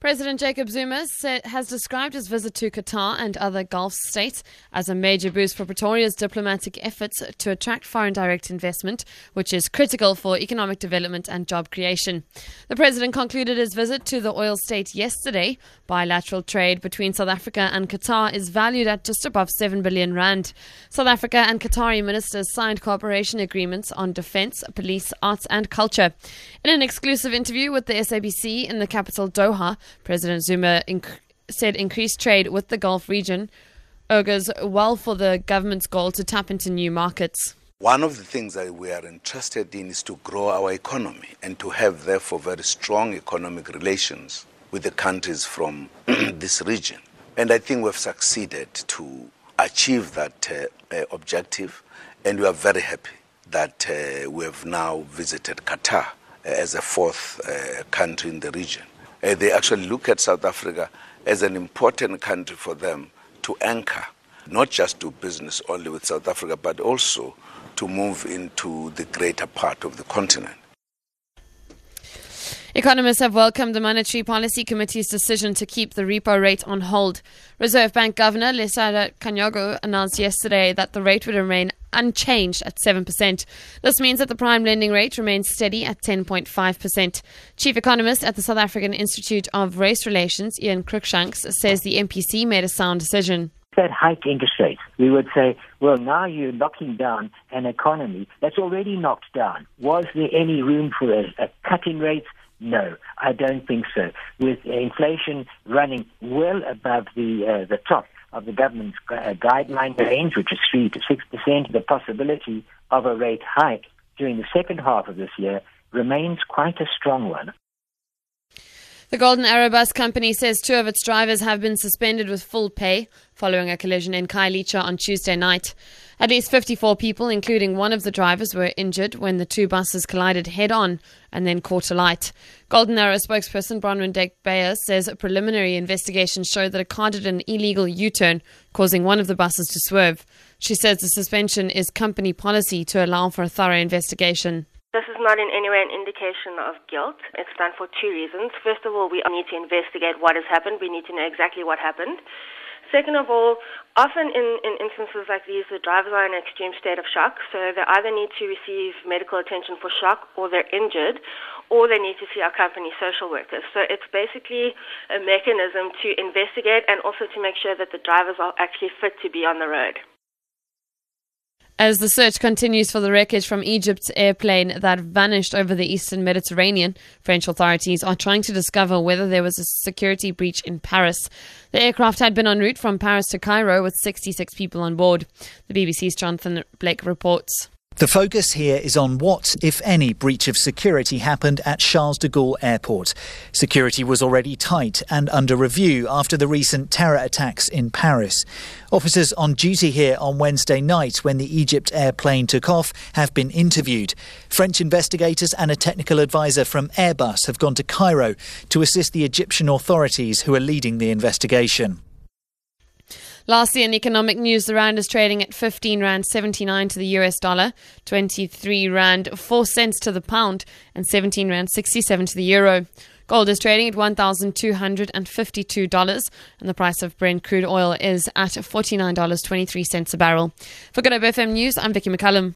President Jacob Zuma has described his visit to Qatar and other Gulf states as a major boost for Pretoria's diplomatic efforts to attract foreign direct investment, which is critical for economic development and job creation. The president concluded his visit to the oil state yesterday. Bilateral trade between South Africa and Qatar is valued at just above 7 billion rand. South Africa and Qatari ministers signed cooperation agreements on defense, police, arts, and culture. In an exclusive interview with the SABC in the capital Doha, President Zuma inc- said increased trade with the Gulf region augurs well for the government's goal to tap into new markets. One of the things that we are interested in is to grow our economy and to have, therefore, very strong economic relations with the countries from this region. And I think we've succeeded to achieve that uh, uh, objective, and we are very happy that uh, we have now visited Qatar uh, as a fourth uh, country in the region. Uh, they actually look at South Africa as an important country for them to anchor, not just do business only with South Africa, but also to move into the greater part of the continent. Economists have welcomed the Monetary Policy Committee's decision to keep the repo rate on hold. Reserve Bank Governor Lesetja Kganyago announced yesterday that the rate would remain unchanged at 7%. This means that the prime lending rate remains steady at 10.5%. Chief economist at the South African Institute of Race Relations, Ian Cruickshanks, says the MPC made a sound decision that hike interest rates, we would say, well, now you're knocking down an economy that's already knocked down. Was there any room for a, a cut in rates? No, I don't think so. With inflation running well above the uh, the top of the government's uh, guideline range, which is three to six percent, the possibility of a rate hike during the second half of this year remains quite a strong one. The Golden Arrow Bus Company says two of its drivers have been suspended with full pay following a collision in Khayelitsha on Tuesday night. At least 54 people, including one of the drivers, were injured when the two buses collided head on and then caught alight. Golden Arrow spokesperson Bronwyn Dyke-Beyer says a preliminary investigation showed that a car did an illegal U turn, causing one of the buses to swerve. She says the suspension is company policy to allow for a thorough investigation. This is not in any way an indication of guilt. It's done for two reasons. First of all, we need to investigate what has happened. We need to know exactly what happened. Second of all, often in, in instances like these, the drivers are in an extreme state of shock, so they either need to receive medical attention for shock or they're injured, or they need to see our company social workers. So it's basically a mechanism to investigate and also to make sure that the drivers are actually fit to be on the road. As the search continues for the wreckage from EgyptAir's plane that vanished over the eastern Mediterranean, French authorities are trying to discover whether there was a security breach in Paris. The aircraft had been en route from Paris to Cairo with 66 people on board. The BBC's Jonathan Blake reports. The focus here is on what, if any, breach of security happened at Charles de Gaulle Airport. Security was already tight and under review after the recent terror attacks in Paris. Officers on duty here on Wednesday night when the EgyptAir plane took off have been interviewed. French investigators and a technical advisor from Airbus have gone to Cairo to assist the Egyptian authorities who are leading the investigation. Lastly, in economic news, the rand is trading at 15 rand 79 to the US dollar, 23 rand 4 cents to the pound, and 17 rand 67 to the euro. Gold is trading at $1,252, and the price of Brent crude oil is at $49.23 a barrel. For Good FM News, I'm Vicky McCullum.